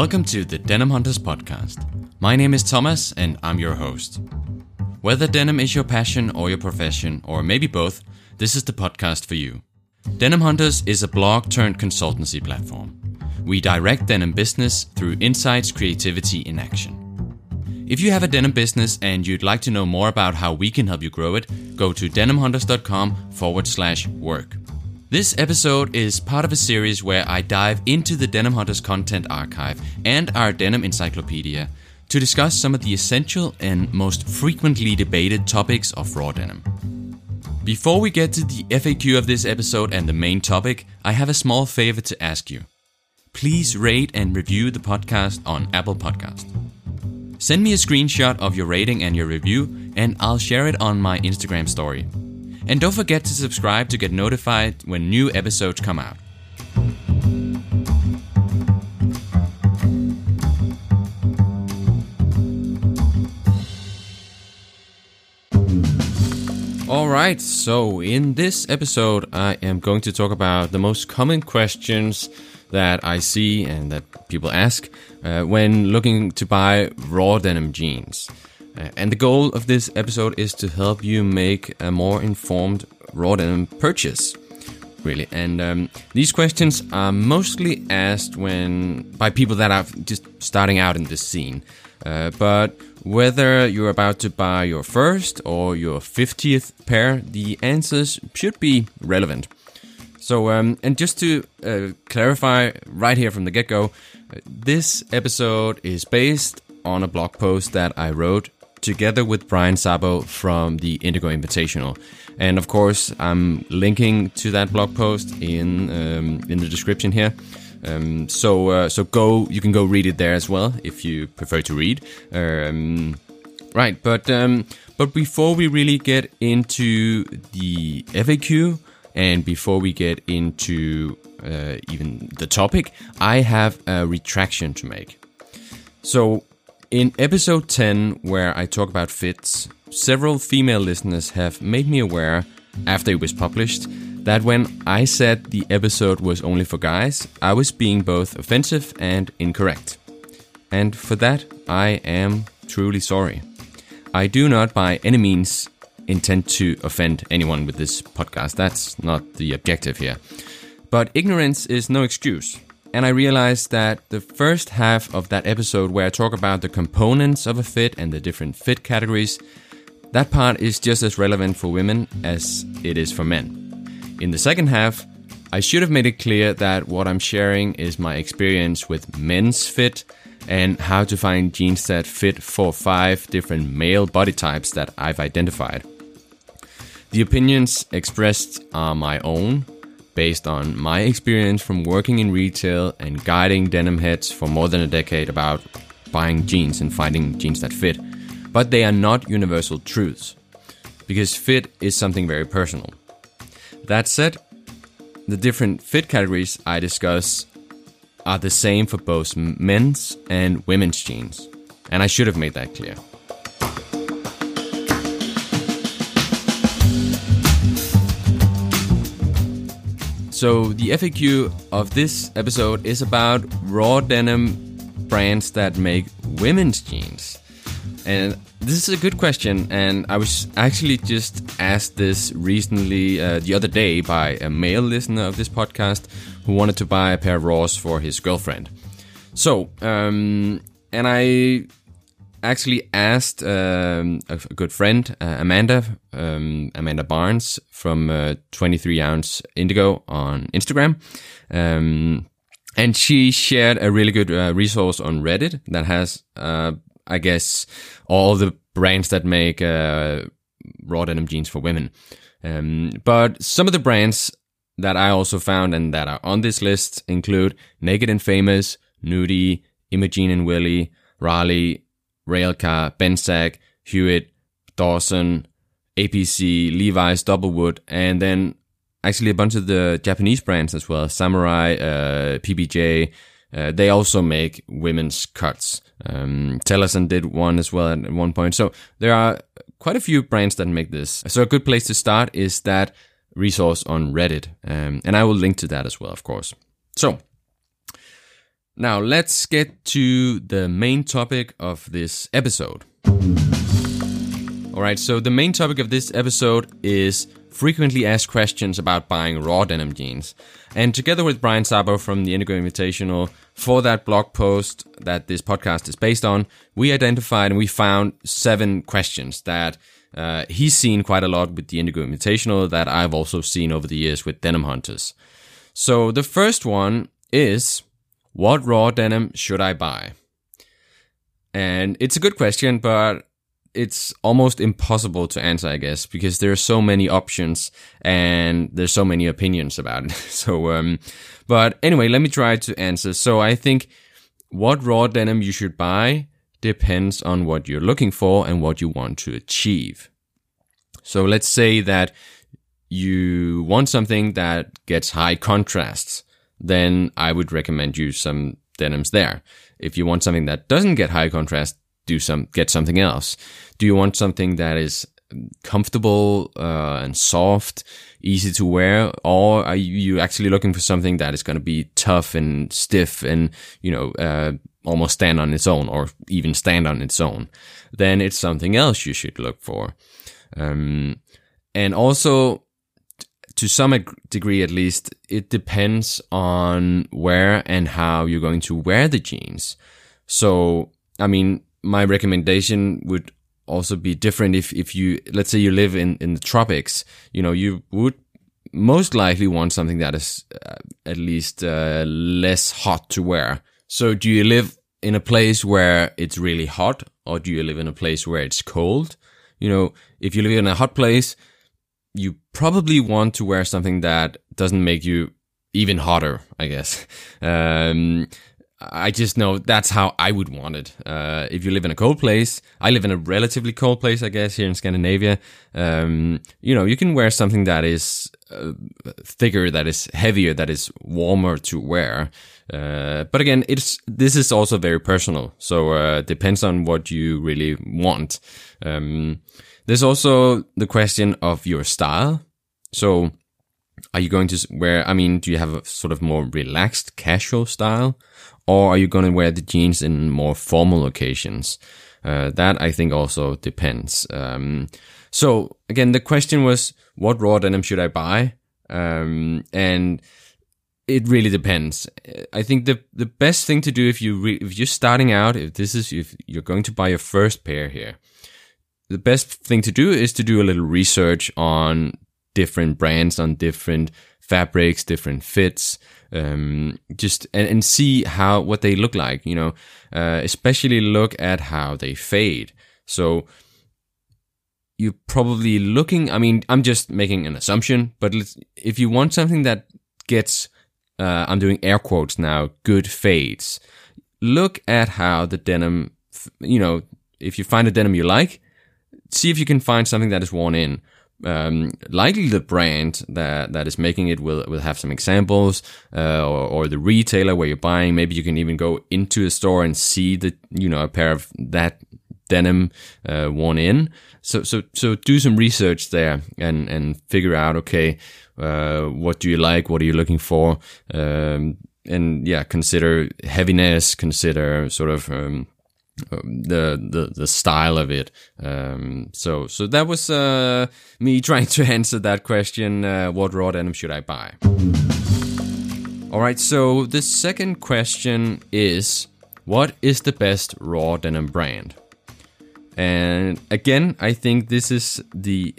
Welcome to the Denim Hunters podcast. My name is Thomas and I'm your host. Whether denim is your passion or your profession, or maybe both, this is the podcast for you. Denim Hunters is a blog turned consultancy platform. We direct denim business through insights, creativity, in action. If you have a denim business and you'd like to know more about how we can help you grow it, go to denimhunters.com forward slash work. This episode is part of a series where I dive into the Denim Hunters content archive and our denim encyclopedia to discuss some of the essential and most frequently debated topics of raw denim. Before we get to the FAQ of this episode and the main topic, I have a small favor to ask you. Please rate and review the podcast on Apple Podcast. Send me a screenshot of your rating and your review, and I'll share it on my Instagram story. And don't forget to subscribe to get notified when new episodes come out. Alright, so in this episode, I am going to talk about the most common questions that I see and that people ask uh, when looking to buy raw denim jeans. Uh, and the goal of this episode is to help you make a more informed raw denim purchase. Really, and um, these questions are mostly asked when by people that are just starting out in this scene. Uh, but whether you're about to buy your first or your 50th pair, the answers should be relevant. So, um, and just to uh, clarify right here from the get go, this episode is based on a blog post that I wrote together with Bryan Szabo from the Indigo Invitational. And of course, I'm linking to that blog post in um, in the description here. Um, so uh, so go, you can go read it there as well if you prefer to read. Um, right, but um, but before we really get into the FAQ and before we get into uh, even the topic, I have a retraction to make. So in episode 10, where I talk about fits, several female listeners have made me aware, after it was published, that when I said the episode was only for guys, I was being both offensive and incorrect. And for that, I am truly sorry. I do not by any means intend to offend anyone with this podcast. That's not the objective here. But ignorance is no excuse. And I realized that the first half of that episode, where I talk about the components of a fit and the different fit categories, that part is just as relevant for women as it is for men. In the second half, I should have made it clear that what I'm sharing is my experience with men's fit and how to find jeans that fit for five different male body types that I've identified. The opinions expressed are my own, based on my experience from working in retail and guiding denim heads for more than a decade about buying jeans and finding jeans that fit. But they are not universal truths, because fit is something very personal. That said, the different fit categories I discuss are the same for both men's and women's jeans, and I should have made that clear. So, the FAQ of this episode is about raw denim brands that make women's jeans. And this is a good question, and I was actually just asked this recently uh, the other day by a male listener of this podcast who wanted to buy a pair of raws for his girlfriend. So, um, and I actually asked um, a, good friend, uh, Amanda, um, Amanda Barnes from uh, 23 Ounce Indigo on Instagram. Um, and she shared a really good uh, resource on Reddit that has, uh, I guess, all the brands that make uh, raw denim jeans for women. Um, but some of the brands that I also found and that are on this list include Naked and Famous, Nudie, Imogene and Willie, Raleigh, Railcar, Benzak, Hiut, Dawson, APC, Levi's, Doublewood, and then actually a bunch of the Japanese brands as well, Samurai, uh, PBJ. Uh, they also make women's cuts. Um, did one as well at one point. So there are quite a few brands that make this. So a good place to start is that resource on Reddit. Um, and I will link to that as well, of course. So Now, let's get to the main topic of this episode. All right, so the main topic of this episode is frequently asked questions about buying raw denim jeans. And together with Bryan Szabo from the Indigo Invitational, for that blog post that this podcast is based on, we identified and we found seven questions that uh, he's seen quite a lot with the Indigo Invitational that I've also seen over the years with Denim Hunters. So the first one is what raw denim should I buy? And it's a good question, but it's almost impossible to answer, I guess, because there are so many options and there's so many opinions about it. So, um, but anyway, let me try to answer. So I think what raw denim you should buy depends on what you're looking for and what you want to achieve. So let's say that you want something that gets high contrasts, then I would recommend you some denims there. If you want something that doesn't get high contrast, do some get something else. Do you want something that is comfortable uh, and soft, easy to wear, or are you actually looking for something that is going to be tough and stiff and you know uh, almost stand on its own, or even stand on its own? Then it's something else you should look for. Um, and also to some degree at least, it depends on where and how you're going to wear the jeans. So, I mean, my recommendation would also be different if, if you, let's say you live in, in the tropics, you know, you would most likely want something that is uh, at least uh, less hot to wear. So do you live in a place where it's really hot or do you live in a place where it's cold? You know, if you live in a hot place, you probably want to wear something that doesn't make you even hotter, I guess. Um, I just know that's how I would want it. Uh, if you live in a cold place, I live in a relatively cold place, I guess, here in Scandinavia. Um, you know, you can wear something that is uh, thicker, that is heavier, that is warmer to wear. Uh, but again, it's this is also very personal, so uh, depends on what you really want. Um, there's also the question of your style. So, are you going to wear, I mean, do you have a sort of more relaxed, casual style? Or are you going to wear the jeans in more formal occasions? Uh, that I think also depends. Um, so again, the question was, what raw denim should I buy? Um, and it really depends. I think the the best thing to do if you re- if you're starting out, if this is if you're going to buy your first pair here, the best thing to do is to do a little research on different brands, on different fabrics, different fits, um, just and, and see how what they look like. You know, uh, especially look at how they fade. So you're probably looking. I mean, I'm just making an assumption, but if you want something that gets, uh, I'm doing air quotes now, good fades. Look at how the denim. You know, if you find a denim you like, see if you can find something that is worn in. Um, likely the brand that that is making it will will have some examples, uh, or, or the retailer where you're buying. Maybe you can even go into a store and see the you know a pair of that denim uh, worn in. So so so do some research there and and figure out okay, uh, what do you like? What are you looking for? Um, and yeah, consider heaviness. Consider sort of um, the the the style of it. Um, so so that was uh, me trying to answer that question. Uh, what raw denim should I buy? All right. So the second question is, what is the best raw denim brand? And again, I think this is the.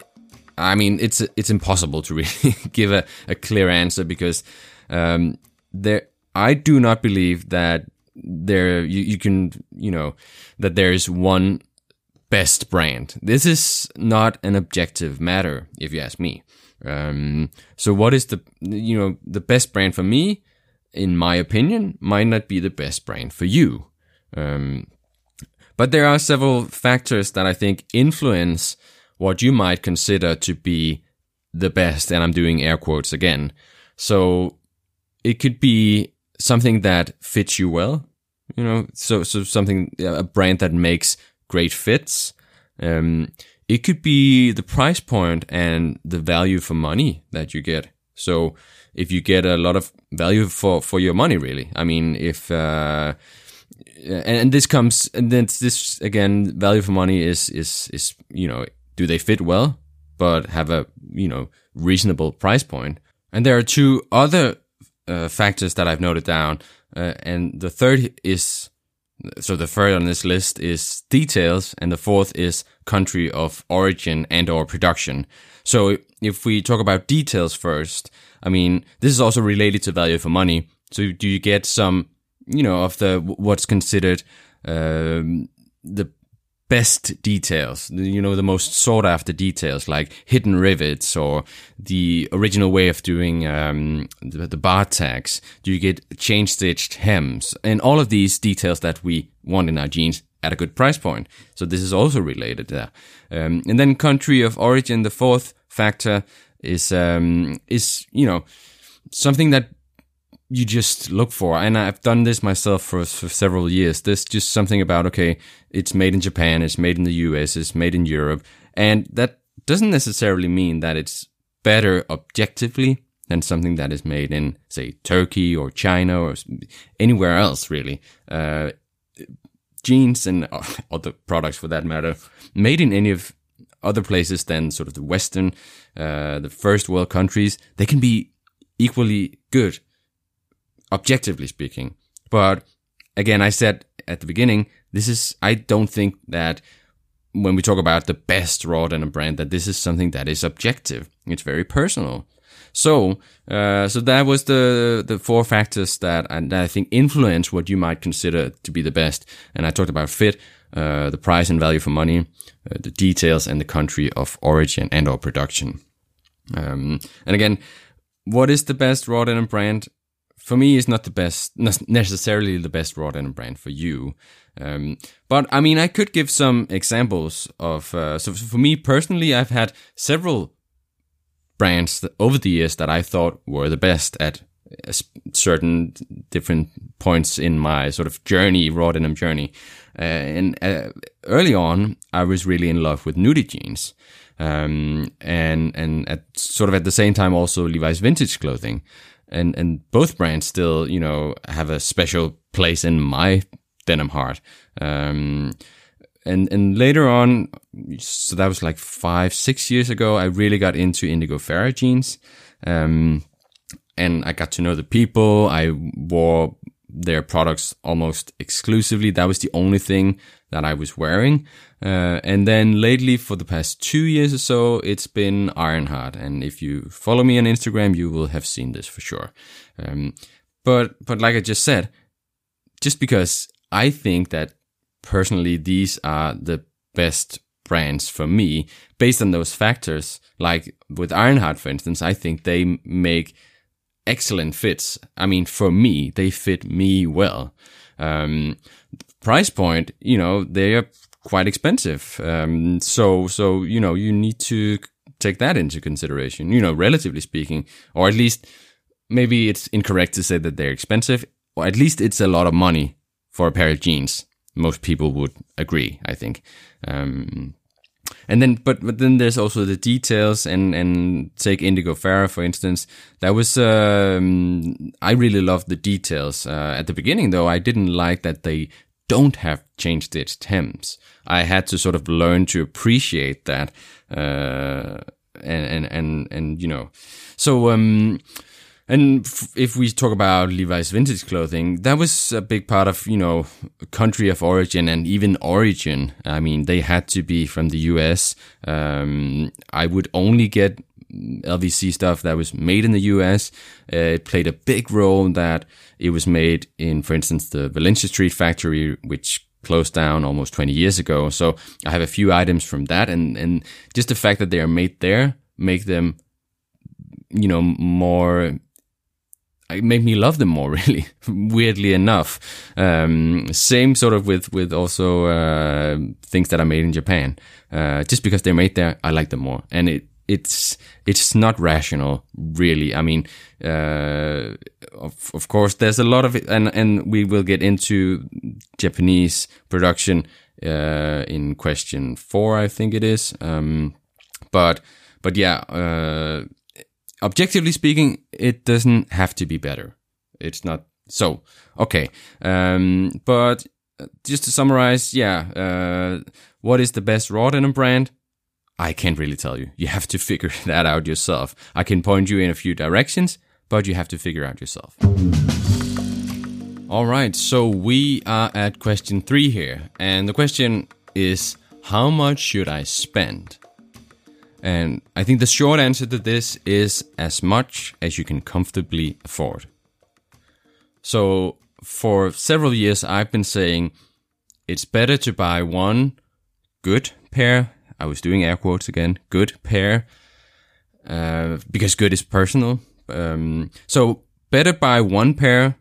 I mean, it's it's impossible to really give a, a clear answer because um, there. I do not believe that there you, you can you know that there's one best brand. This is not an objective matter if you ask me. Um, so what is the you know the best brand for me in my opinion might not be the best brand for you. Um, but there are several factors that i think influence what you might consider to be the best and i'm doing air quotes again. So it could be something that fits you well. You know, so so something a brand that makes great fits. Um, it could be the price point and the value for money that you get. So if you get a lot of value for for your money. Really, I mean, if uh, and, this comes and then this again, value for money is is is you know, do they fit well, but have a you know reasonable price point? And there are two other uh, factors that I've noted down, uh, and the third is so the third on this list is details, and the fourth is country of origin and or production. So if we talk about details first, I mean this is also related to value for money. So do you get some, you know, of the what's considered um, the best details, you know, the most sought after details, like hidden rivets or the original way of doing um, the, the bar tags? Do you get chain stitched hems and all of these details that we want in our jeans at a good price point? So this is also related there. Um, and then country of origin, the fourth factor is um, is you know something that you just look for. And I've done this myself for, for several years. There's just something about, okay, it's made in Japan, it's made in the US, it's made in Europe. And that doesn't necessarily mean that it's better objectively than something that is made in, say, Turkey or China or anywhere else, really. Uh, jeans and other products for that matter, made in any of other places than sort of the Western, uh, the first world countries, they can be equally good objectively speaking. But again, I said at the beginning, this is, I don't think that when we talk about the best raw denim brand, that this is something that is objective. It's very personal. So, uh, so that was the the four factors that I, that I think influence what you might consider to be the best. And I talked about fit, uh, the price and value for money, uh, the details, and the country of origin and or production. Um, and again, what is the best raw denim brand? For me is not the best necessarily the best raw denim brand for you. Um, but i mean i could give some examples of uh, so for me personally i've had several brands that, over the years that i thought were the best at certain different points in my sort of journey raw denim journey. Uh, and uh, early on i was really in love with nudie jeans. Um, and and at sort of at the same time also levi's vintage clothing and and both brands still you know have a special place in my denim heart. Um, and and later on, so that was like five six years ago. I really got into Indigofera jeans, um, and I got to know the people. I wore their products almost exclusively. That was the only thing that I was wearing. Uh, and then lately, for the past two years or so, it's been Ironheart. And if you follow me on Instagram, you will have seen this for sure. Um, but but like I just said, just because I think that personally these are the best brands for me, based on those factors, like with Ironheart, for instance, I think they make excellent fits. I mean, for me, they fit me well. Um, price point, you know, they are quite expensive. Um, so, so, you know, you need to take that into consideration, you know, relatively speaking, or at least maybe it's incorrect to say that they're expensive, or at least it's a lot of money for a pair of jeans. Most people would agree, I think. Um, and then, but but then there's also the details, and and take Indigofera for instance. That was um, I really loved the details uh, at the beginning, though I didn't like that they don't have chain stitched hems. I had to sort of learn to appreciate that, uh, and and and and you know, so um, and if we talk about Levi's vintage clothing, that was a big part of, you know, country of origin and even origin. I mean, they had to be from the US. Um, I would only get LVC stuff that was made in the US. Uh, it played a big role that it was made in, for instance, the Valencia Street factory, which closed down almost 20 years ago. So I have a few items from that and, and just the fact that they are made there make them, you know, more it made me love them more really weirdly enough um, same sort of with with also uh, things that are made in japan uh, just because they're made there i like them more and it it's it's not rational really i mean uh, of, of course there's a lot of it and and we will get into japanese production uh, in question four i think it is um, but but yeah uh, objectively speaking, it doesn't have to be better. it's not so okay. Um, but just to summarize, yeah, uh, what is the best raw denim brand? I can't really tell you. You have to figure that out yourself. I can point you in a few directions, but you have to figure out yourself. All right, so we are at question three here, and the question is how much should I spend? And I think the short answer to this is as much as you can comfortably afford. So for several years, I've been saying it's better to buy one good pair. I was doing air quotes again, good pair, uh, because good is personal. Um, so better buy one pair.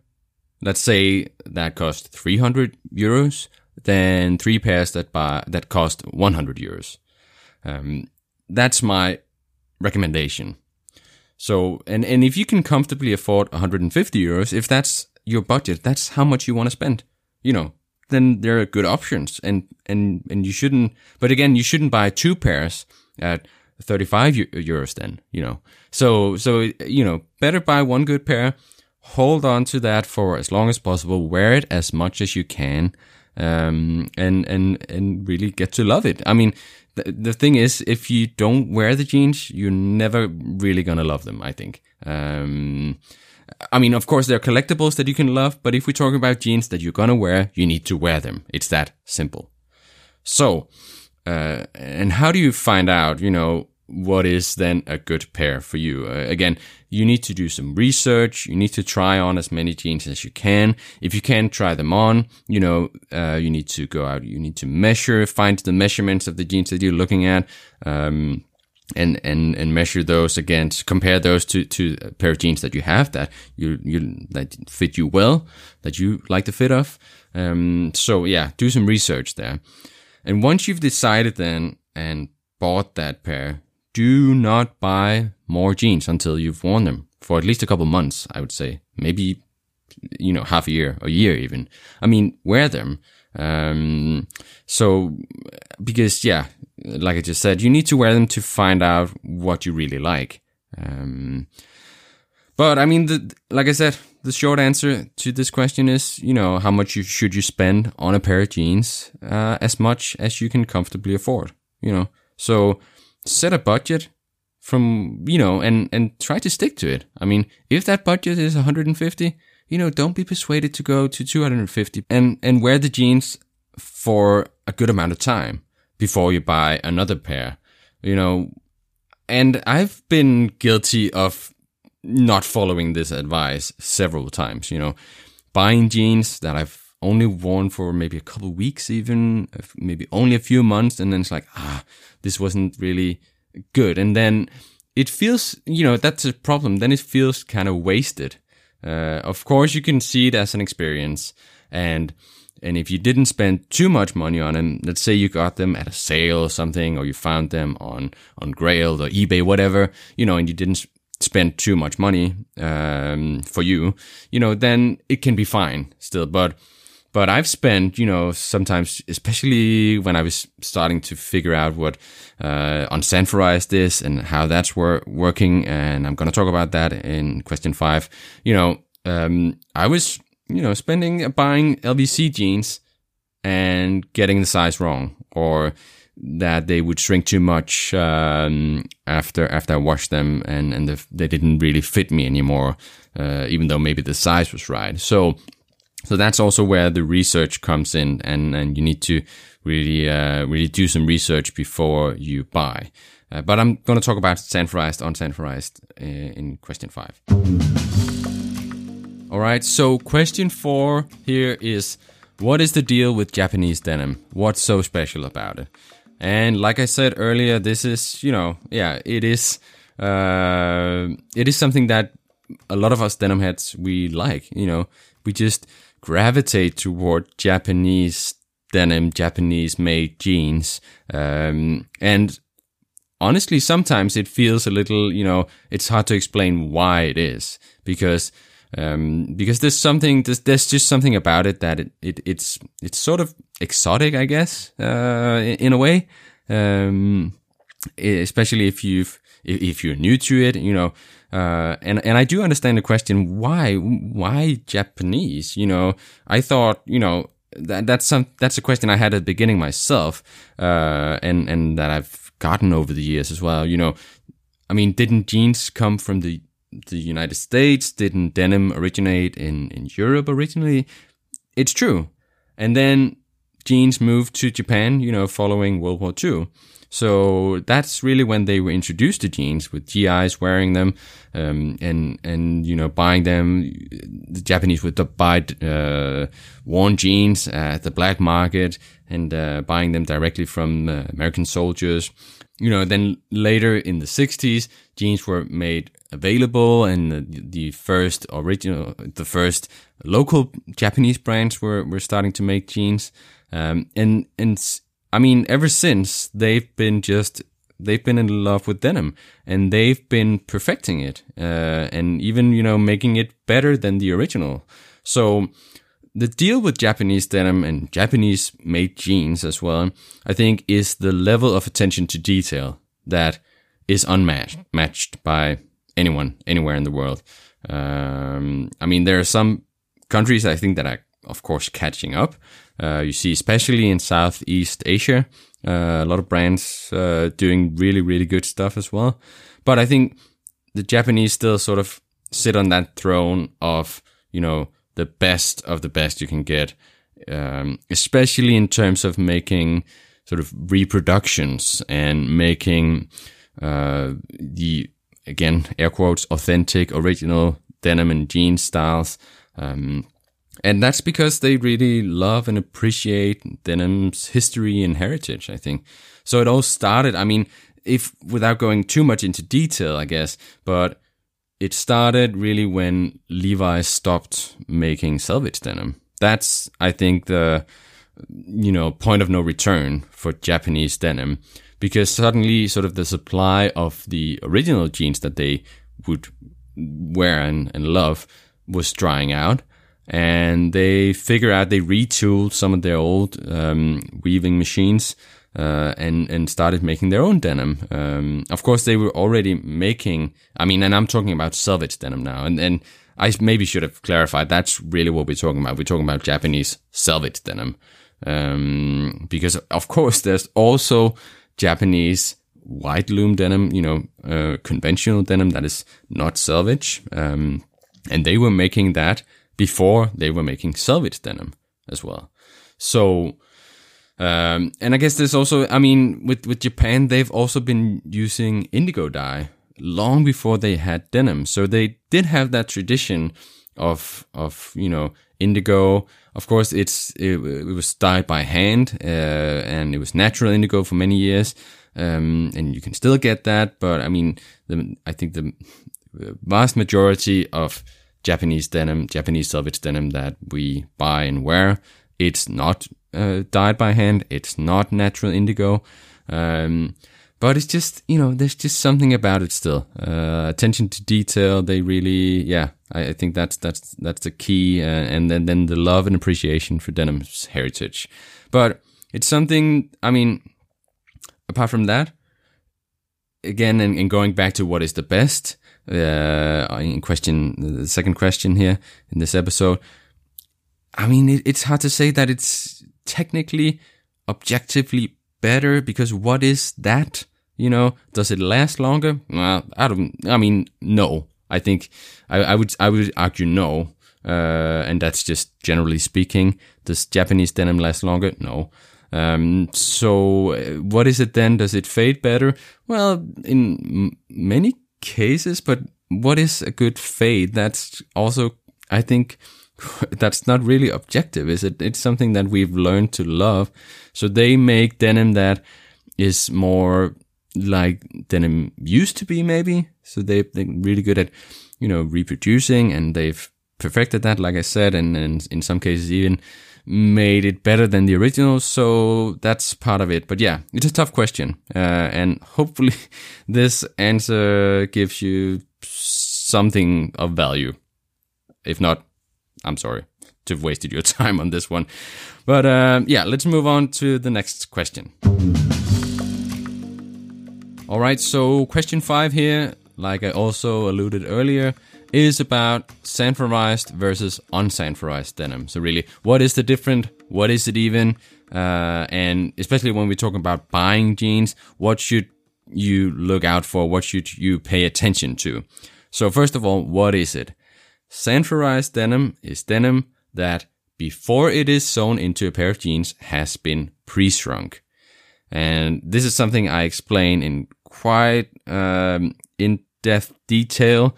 Let's say that cost 300 euros than three pairs that buy that cost 100 euros. Um, that's my recommendation. So, and, and if you can comfortably afford 150 euros, if that's your budget, that's how much you want to spend, you know, then there are good options and, and, and you shouldn't, but again, you shouldn't buy two pairs at 35 euros then, you know. So, so, you know, better buy one good pair, hold on to that for as long as possible, wear it as much as you can, um, and, and, and really get to love it. I mean, the, the thing is, if you don't wear the jeans, you're never really gonna love them, I think. Um, I mean, of course, there are collectibles that you can love, but if we talk about jeans that you're gonna wear, you need to wear them. It's that simple. So, uh, and how do you find out, you know, what is then a good pair for you? Uh, again, you need to do some research. You need to try on as many jeans as you can. If you can't try them on, you know, uh, you need to go out. You need to measure, find the measurements of the jeans that you're looking at. Um, and and and measure those against compare those to to a pair of jeans that you have that you you that fit you well that you like the fit of um so yeah do some research there and once you've decided then and bought that pair do not buy more jeans until you've worn them for at least a couple months, I would say. Maybe, you know, half a year, a year even. I mean, wear them. Um, so, because, yeah, like I just said, you need to wear them to find out what you really like. Um, but I mean, the, like I said, the short answer to this question is, you know, how much you, should you spend on a pair of jeans? Uh, as much as you can comfortably afford, you know. So, set a budget from, you know, and, and try to stick to it. I mean, if that budget is 150, you know, don't be persuaded to go to 250 and, and wear the jeans for a good amount of time before you buy another pair, you know. And I've been guilty of not following this advice several times, you know, buying jeans that I've only worn for maybe a couple weeks, even maybe only a few months, and then it's like, ah, this wasn't really good, and then it feels, you know, that's a problem. Then it feels kind of wasted. Uh, of course, you can see it as an experience, and and if you didn't spend too much money on them, let's say you got them at a sale or something, or you found them on on Grailed or eBay, whatever, you know, and you didn't spend too much money um, for you, you know, then it can be fine still. But but I've spent, you know, sometimes, especially when I was starting to figure out what uh, unsanforized is and how that's wor- working, and I'm going to talk about that in question five. You know, um, I was, you know, spending buying LVC jeans and getting the size wrong, or that they would shrink too much um, after after I washed them, and and the, they didn't really fit me anymore, uh, even though maybe the size was right. So so that's also where the research comes in, and, and you need to really uh, really do some research before you buy. Uh, but I'm going to talk about sanforized, unsanforized uh, in question five. All right. So question four here is, what is the deal with Japanese denim? What's so special about it? And like I said earlier, this is you know yeah it is uh, it is something that a lot of us denim heads we like. You know we just gravitate toward Japanese denim, Japanese made jeans. Um, and honestly, sometimes it feels a little, you know, it's hard to explain why it is because, um, because there's something, there's, there's just something about it that it, it, it's, it's sort of exotic, I guess, uh, in, in a way. Um, especially if you've, if, if you're new to it, you know, uh, and and I do understand the question why why Japanese? You know, I thought you know that that's some that's a question I had at the beginning myself, uh, and and that I've gotten over the years as well. You know, I mean, didn't jeans come from the the United States? Didn't denim originate in in Europe originally? It's true, and then jeans moved to Japan. You know, following World War II. So that's really when they were introduced to jeans with GIs wearing them, um, and and you know buying them. The Japanese would buy uh, worn jeans at the black market and uh, buying them directly from uh, American soldiers. You know, then later in the 60s, jeans were made available and the, the first original, the first local Japanese brands were, were starting to make jeans. Um, and, and I mean, ever since they've been just they've been in love with denim and they've been perfecting it uh, and even you know making it better than the original. So the deal with Japanese denim and Japanese made jeans as well, I think, is the level of attention to detail that is unmatched matched by anyone anywhere in the world. Um, I mean, there are some countries I think that are, of course, catching up. Uh, you see, especially in Southeast Asia, uh, a lot of brands uh, doing really, really good stuff as well. But I think the Japanese still sort of sit on that throne of, you know, the best of the best you can get, um, especially in terms of making sort of reproductions and making uh, the, again, air quotes, authentic, original denim and jeans styles. Um, and that's because they really love and appreciate denim's history and heritage, I think. So it all started, I mean, if without going too much into detail, I guess, but it started really when Levi's stopped making selvage denim. That's, I think, the, you know, point of no return for Japanese denim because suddenly sort of the supply of the original jeans that they would wear and, and love was drying out and they figure out they retooled some of their old um, weaving machines uh, and and started making their own denim. Um, of course, they were already making. I mean, and I'm talking about selvage denim now, and and I maybe should have clarified. That's really what we're talking about. We're talking about Japanese selvage denim, um, because of course there's also Japanese wide loom denim. You know, uh, conventional denim that is not selvage, um, and they were making that before they were making selvage denim as well. So, um, and I guess there's also, I mean, with, with Japan, they've also been using indigo dye long before they had denim. So they did have that tradition of, of, you know, indigo. Of course, it's, it, it was dyed by hand, uh, and it was natural indigo for many years. Um, and you can still get that, but I mean, the, I think the vast majority of Japanese denim, Japanese selvage denim that we buy and wear. It's not uh, dyed by hand. It's not natural indigo. Um, but it's just, you know, there's just something about it still. Uh, attention to detail. They really, yeah, I, I think that's, that's, that's the key. Uh, and then, then the love and appreciation for denim's heritage. But it's something, I mean, apart from that, again, and, and going back to what is the best, uh, in question, the second question here in this episode. I mean, it, it's hard to say that it's technically, objectively better because what is that? You know, does it last longer? Well, I don't. I mean, no. I think I, I would I would argue no, uh, and that's just generally speaking. Does Japanese denim last longer? No. Um, so uh, what is it then? Does it fade better? Well, in many cases, but what is a good fade? That's also, I think, that's not really objective, is it? It's something that we've learned to love. So they make denim that is more like denim used to be, maybe. So they, they're really good at, you know, reproducing and they've perfected that, like I said, and, and in some cases even made it better than the original. So that's part of it. But yeah, it's a tough question. Uh, and hopefully this answer gives you something of value. If not, I'm sorry to have wasted your time on this one. But uh, yeah, let's move on to the next question. All right, so question five here, like I also alluded earlier, is about sanforized versus unsanforized denim. So really, what is the different? What is it even? Uh, and especially when we're talking about buying jeans, what should you look out for? What should you pay attention to? So first of all, what is it? Sanforized denim is denim that before it is sewn into a pair of jeans has been pre-shrunk. And this is something I explain in quite um, in depth detail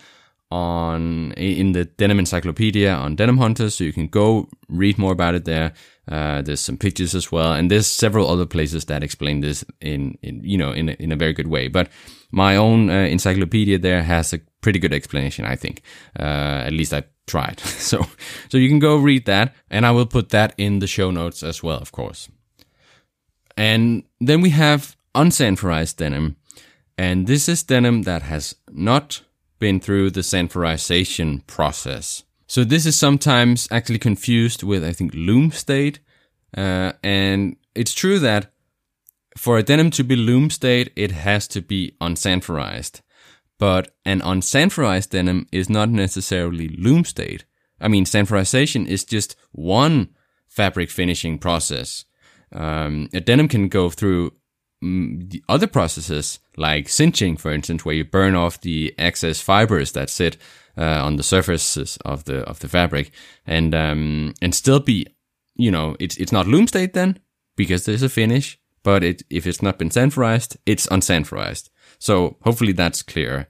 on in the denim encyclopedia on denim hunters so you can go read more about it there. Uh, there's some pictures as well and there's several other places that explain this in, in you know in a, in a very good way. But my own uh, encyclopedia there has a pretty good explanation i think. Uh, at least i tried. So so you can go read that and i will put that in the show notes as well of course. And then we have unsanforized denim and this is denim that has not been through the sanforization process. So this is sometimes actually confused with, I think, loom state. Uh, and it's true that for a denim to be loom state, it has to be unsanforized. But an unsanforized denim is not necessarily loom state. I mean, sanforization is just one fabric finishing process. Um, a denim can go through The other processes like singeing, for instance, where you burn off the excess fibers that sit uh, on the surfaces of the of the fabric, and um, and still be, you know, it's it's not loom state then because there's a finish, but it if it's not been sanforized, it's unsanforized. So hopefully that's clear.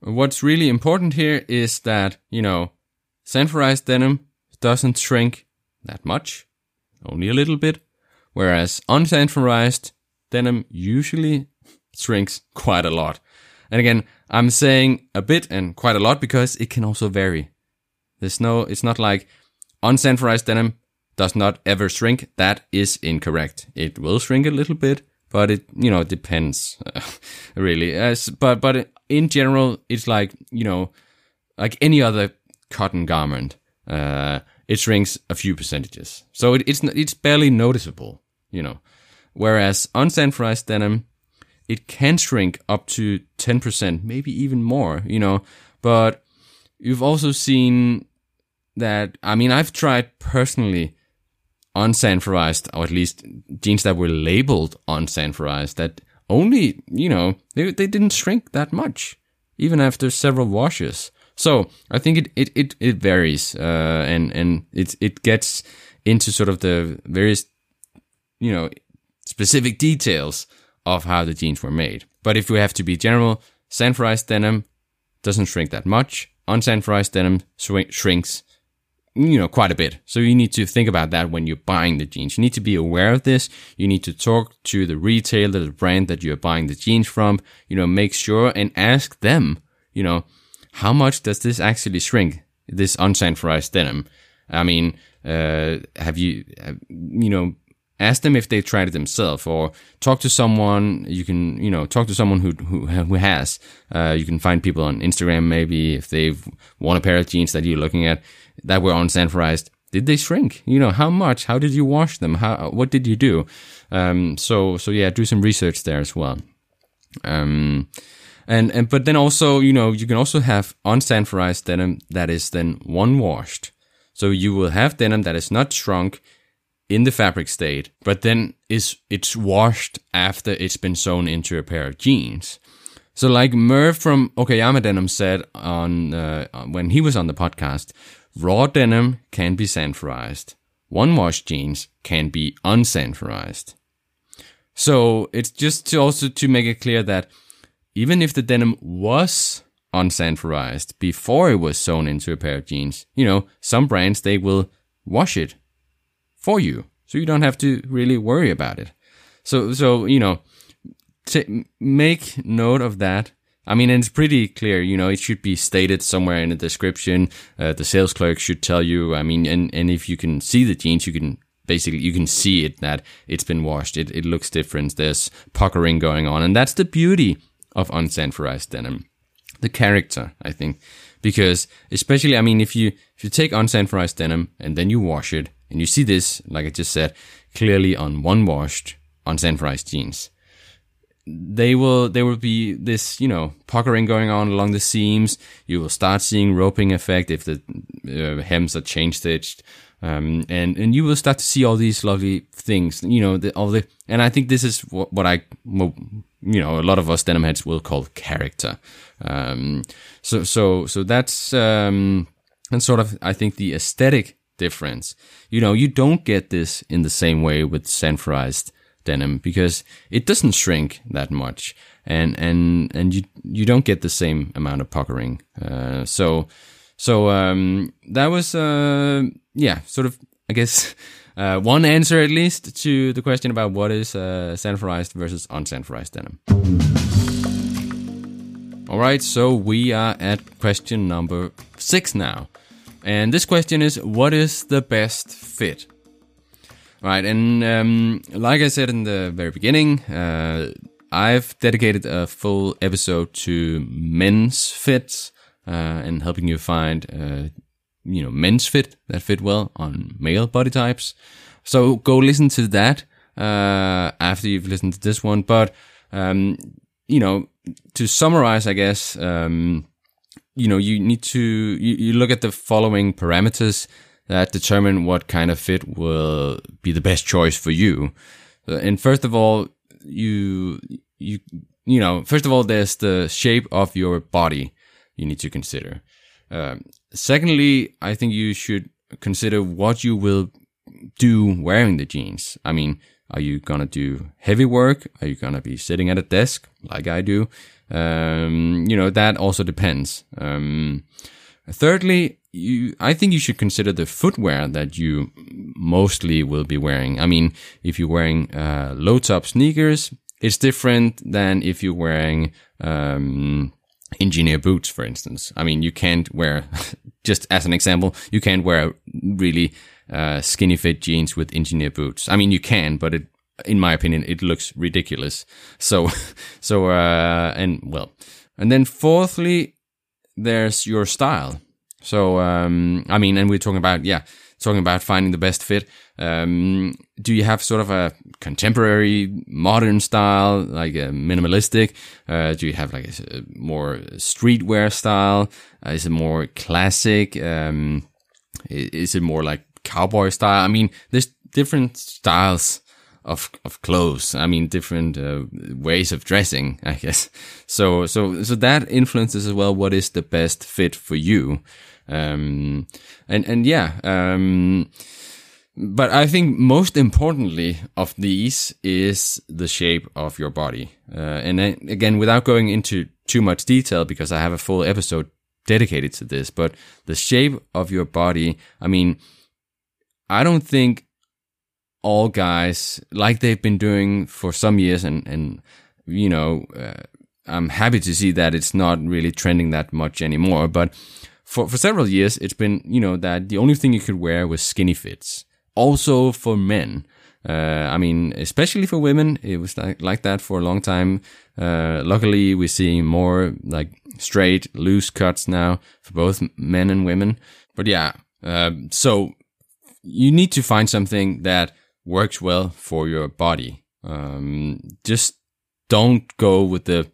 What's really important here is that you know, sanforized denim doesn't shrink that much, only a little bit, whereas unsanforized denim usually shrinks quite a lot. And again, I'm saying a bit and quite a lot because it can also vary. There's no, it's not like unsanforized denim does not ever shrink. That is incorrect. It will shrink a little bit, but it, you know, depends really. As, but, but in general, it's like, you know, like any other cotton garment, uh, it shrinks a few percentages. So it, it's, it's barely noticeable, you know. Whereas unsanforized denim, it can shrink up to 10%, maybe even more, you know, but you've also seen that, I mean, I've tried personally unsanforized, or at least jeans that were labeled unsanforized that only, you know, they, they didn't shrink that much, even after several washes. So I think it, it, it, it varies, uh, and, and it, it gets into sort of the various, you know, specific details of how the jeans were made. But if we have to be general, sanforized denim doesn't shrink that much. Unsanforized denim shrinks, you know, quite a bit. So you need to think about that when you're buying the jeans. You need to be aware of this. You need to talk to the retailer, the brand that you're buying the jeans from. You know, make sure and ask them, you know, how much does this actually shrink? This unsanforized denim. I mean, uh, have you, have, you know, ask them if they've tried it themselves or talk to someone you can you know talk to someone who who, who has. Uh, you can find people on instagram maybe if they've worn a pair of jeans that you're looking at that were unsanforized did they shrink? You know how much? How did you wash them? How what did you do? Um, so so yeah do some research there as well. Um, and and but then also you know you can also have unsanforized denim that is then one washed so you will have denim that is not shrunk in the fabric state, but then is it's washed after it's been sewn into a pair of jeans. So, like Merv from Okayama Denim said on uh, when he was on the podcast, raw denim can be sanforized. One wash jeans can be unsanforized. So it's just to also to make it clear that even if the denim was unsanforized before it was sewn into a pair of jeans, you know, some brands they will wash it for you. So you don't have to really worry about it. So, so, you know, to make note of that. I mean, it's pretty clear, you know, it should be stated somewhere in the description. Uh, the sales clerk should tell you, I mean, and, and if you can see the jeans, you can basically, you can see it that it's been washed. It, it looks different. There's puckering going on. And that's the beauty of unsanforized denim. The character, I think, because especially, I mean, if you, if you take unsanforized denim and then you wash it, and you see this, like I just said, clearly on one washed, jeans. they will there will be this you know puckering going on along the seams. You will start seeing roping effect if the uh, hems are chain stitched. Um, and and you will start to see all these lovely things, you know, the, all the, and I think this is what, what I, well, you know, a lot of us denim heads will call character. Um, so so so that's um, and sort of I think the aesthetic difference. You know, you don't get this in the same way with sanforized denim because it doesn't shrink that much, and and and you you don't get the same amount of puckering. Uh, so so um, that was uh, yeah, sort of I guess. Uh, one answer at least to the question about what is uh, sanforized versus unsanforized denim. All right, so we are at question number six now. And this question is what is the best fit? Right, and um, like I said in the very beginning, uh, I've dedicated a full episode to men's fits uh, and helping you find, uh, you know, men's fit that fit well on male body types. So go listen to that uh, after you've listened to this one. But um, you know, to summarize, I guess. Um, you know, you need to, you, you look at the following parameters that determine what kind of fit will be the best choice for you. Uh, and first of all, you, you, you know, first of all, there's the shape of your body you need to consider. Um, secondly, I think you should consider what you will do wearing the jeans. I mean, are you gonna do heavy work? Are you gonna be sitting at a desk like I do? Um, you know, that also depends. Um, thirdly, you, I think you should consider the footwear that you mostly will be wearing. I mean, if you're wearing uh, low top sneakers, it's different than if you're wearing um, engineer boots, for instance. I mean, you can't wear, just as an example, you can't wear really uh, skinny fit jeans with engineer boots. I mean, you can, but it in my opinion, it looks ridiculous. So, so, uh, and well, and then fourthly, there's your style. So, um, I mean, and we're talking about, yeah, talking about finding the best fit. Um, do you have sort of a contemporary modern style, like a minimalistic? Uh, do you have like a, a more streetwear style? Uh, is it more classic? Um, is it more like cowboy style? I mean, there's different styles of of clothes. I mean, different uh, ways of dressing, I guess. So so so that influences as well what is the best fit for you. Um, and and yeah. Um, but I think most importantly of these is the shape of your body. Uh, and then, again, without going into too much detail, because I have a full episode dedicated to this, but the shape of your body, I mean, I don't think all guys like they've been doing for some years and and you know uh, I'm happy to see that it's not really trending that much anymore but for for several years it's been you know that the only thing you could wear was skinny fits. Also for men uh, I mean especially for women it was like, like that for a long time. Uh, luckily we're seeing more like straight loose cuts now for both men and women. But yeah uh, so you need to find something that works well for your body. Um, just don't go with the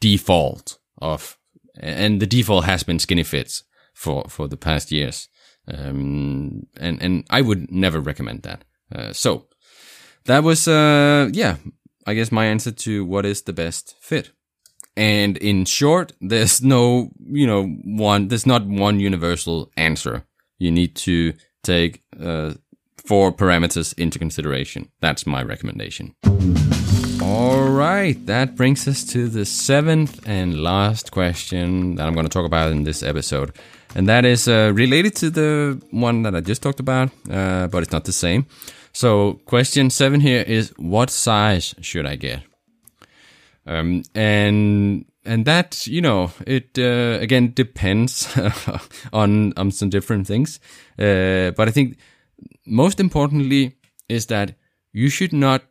default of, and the default has been skinny fits for, for the past years. Um, and, and I would never recommend that. Uh, so that was, uh, yeah, I guess my answer to what is the best fit. And in short, there's no, you know, one, there's not one universal answer. You need to take, uh, four parameters into consideration. That's my recommendation. All right, that brings us to the seventh and last question that I'm going to talk about in this episode. And that is uh, related to the one that I just talked about, uh, but it's not the same. So, question seven here is what size should I get? Um, and and that you know it uh, again depends on on some different things. Uh, but I think most importantly is that you should not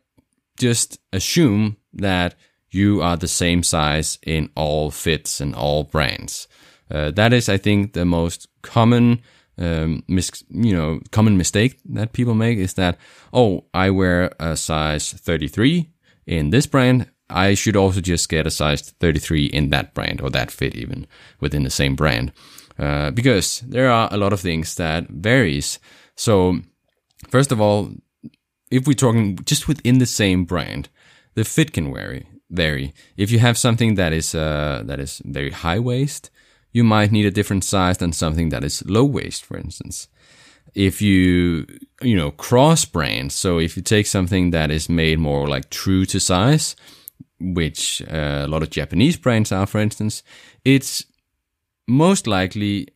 just assume that you are the same size in all fits and all brands. Uh, that is, I think, the most common, um, mis- you know, common mistake that people make is that, oh, I wear a size 33 in this brand, I should also just get a size 33 in that brand or that fit even within the same brand. Uh, because there are a lot of things that varies. So first of all, if we're talking just within the same brand, the fit can vary. Vary. If you have something that is uh, that is very high waist, you might need a different size than something that is low waist, for instance. If you you know cross brands, so if you take something that is made more like true to size, which uh, a lot of Japanese brands are, for instance, it's most likely,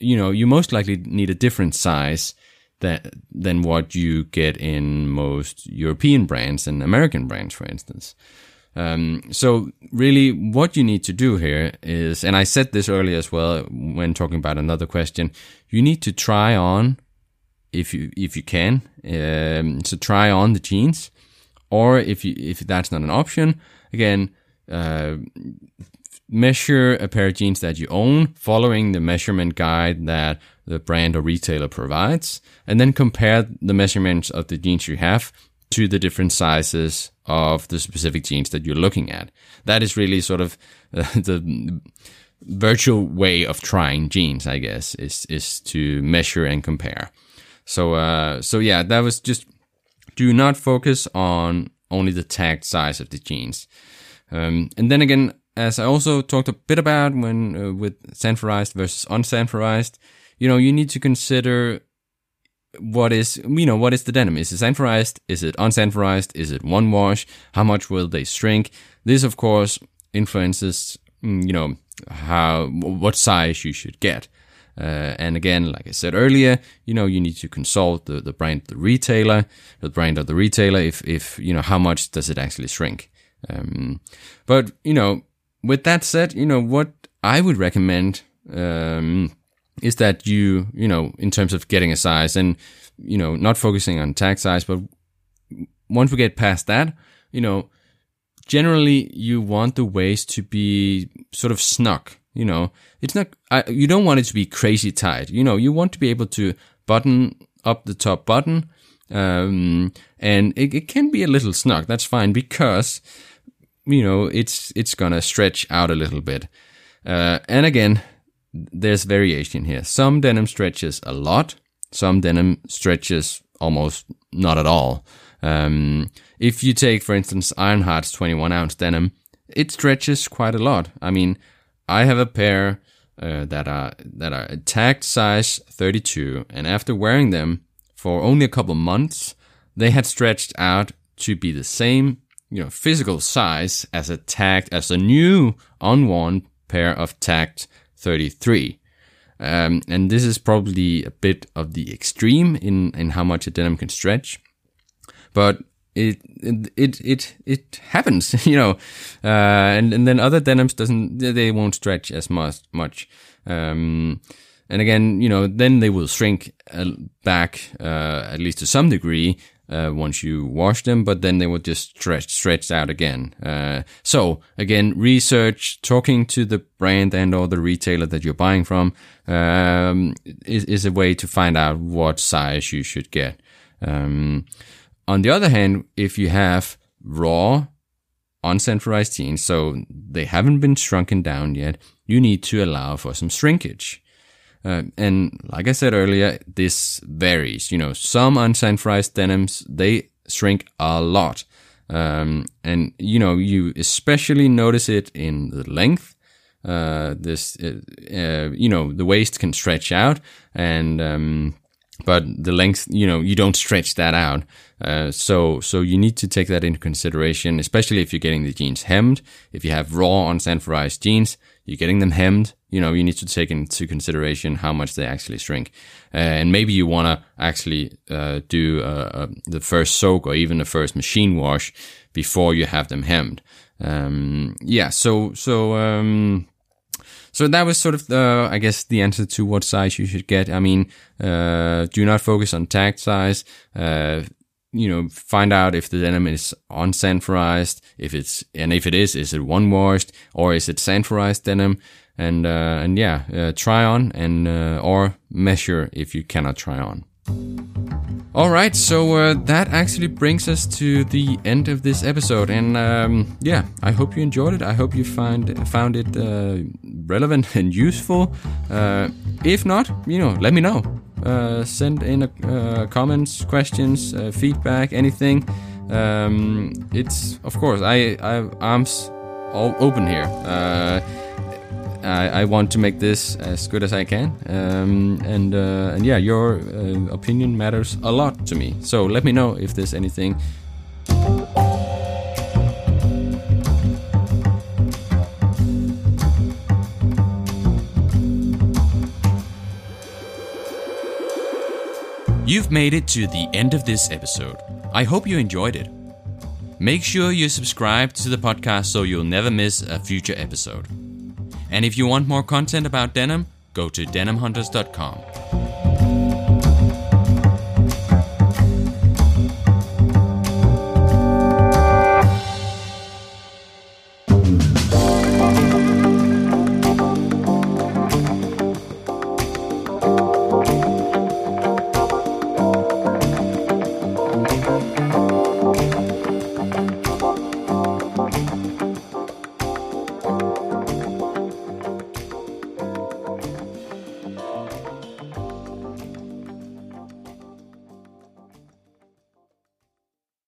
you know, you most likely need a different size that, than what you get in most European brands and American brands, for instance. Um, so really what you need to do here is, and I said this earlier as well when talking about another question, you need to try on if you, if you can, um, so try on the jeans or if you, if that's not an option, again, uh, measure a pair of jeans that you own following the measurement guide that the brand or retailer provides, and then compare the measurements of the jeans you have to the different sizes of the specific jeans that you're looking at. That is really sort of the virtual way of trying jeans, I guess, is is to measure and compare. So uh, so yeah, that was just do not focus on only the tagged size of the jeans. Um, and then again, as I also talked a bit about when uh, with sanforized versus unsanforized, you know, you need to consider what is you know what is the denim? Is it sanforized? Is it unsanforized? Is it one wash? How much will they shrink? This, of course, influences mm, you know how what size you should get. Uh, and again, like I said earlier, you know, you need to consult the, the brand, the retailer, the brand of the retailer, if, if, you know, how much does it actually shrink? Um, but, you know, with that said, you know, what I would recommend, um, is that you, you know, in terms of getting a size and, you know, not focusing on tag size, but once we get past that, you know, generally you want the waist to be sort of snug. You know, it's not, I, you don't want it to be crazy tight. You know, you want to be able to button up the top button. Um, and it, it can be a little snug. That's fine because you know, it's it's gonna stretch out a little bit. Uh, and again, there's variation here. Some denim stretches a lot. Some denim stretches almost not at all. Um, if you take, for instance, Ironheart's 21 ounce denim, it stretches quite a lot. I mean, I have a pair uh, that are that are tagged size 32, and after wearing them for only a couple months, they had stretched out to be the same you know, physical size as a tagged, as a new unworn pair of tagged 33. Um, and this is probably a bit of the extreme in, in how much a denim can stretch, but it, it, it, it, it happens, you know, uh, and, and then other denims doesn't, they won't stretch as much, much. Um, and again, you know, then they will shrink uh, back, uh, at least to some degree, uh, once you wash them, but then they will just stretch, stretch out again. Uh, so again, research, talking to the brand and or the retailer that you're buying from, um, is, is a way to find out what size you should get. Um, on the other hand, if you have raw, unsanforized jeans, so they haven't been shrunken down yet, you need to allow for some shrinkage. Uh, and like I said earlier, this varies. You know, some unsanforized denims, they shrink a lot. Um, and you know, you especially notice it in the length. Uh, this, uh, uh, you know, the waist can stretch out and, um, but the length, you know, you don't stretch that out. Uh, so, so you need to take that into consideration, especially if you're getting the jeans hemmed. If you have raw unsanforized jeans, you're getting them hemmed you know, you need to take into consideration how much they actually shrink. Uh, and maybe you want to actually uh, do uh, uh, the first soak or even the first machine wash before you have them hemmed. Um, yeah, so, so, um, so that was sort of the, I guess, the answer to what size you should get. I mean, uh, do not focus on tag size. Uh, you know, find out if the denim is unsanforized, if it's, and if it is, is it one washed or is it sanforized denim? and uh, and yeah, uh, try on and uh, or measure if you cannot try on. All right, so uh, that actually brings us to the end of this episode, and um, yeah, I hope you enjoyed it. I hope you find found it uh, relevant and useful. Uh, if not, you know, let me know. Uh, send in uh, comments, questions, uh, feedback, anything. Um, it's of course I I arms all open here. I, I, want to make this as good as I can, um, and uh, and yeah, your uh, opinion matters a lot to me. So let me know if there's anything. You've made it to the end of this episode. I hope you enjoyed it. Make sure you subscribe to the podcast so you'll never miss a future episode. And if you want more content about denim, go to denimhunters.com.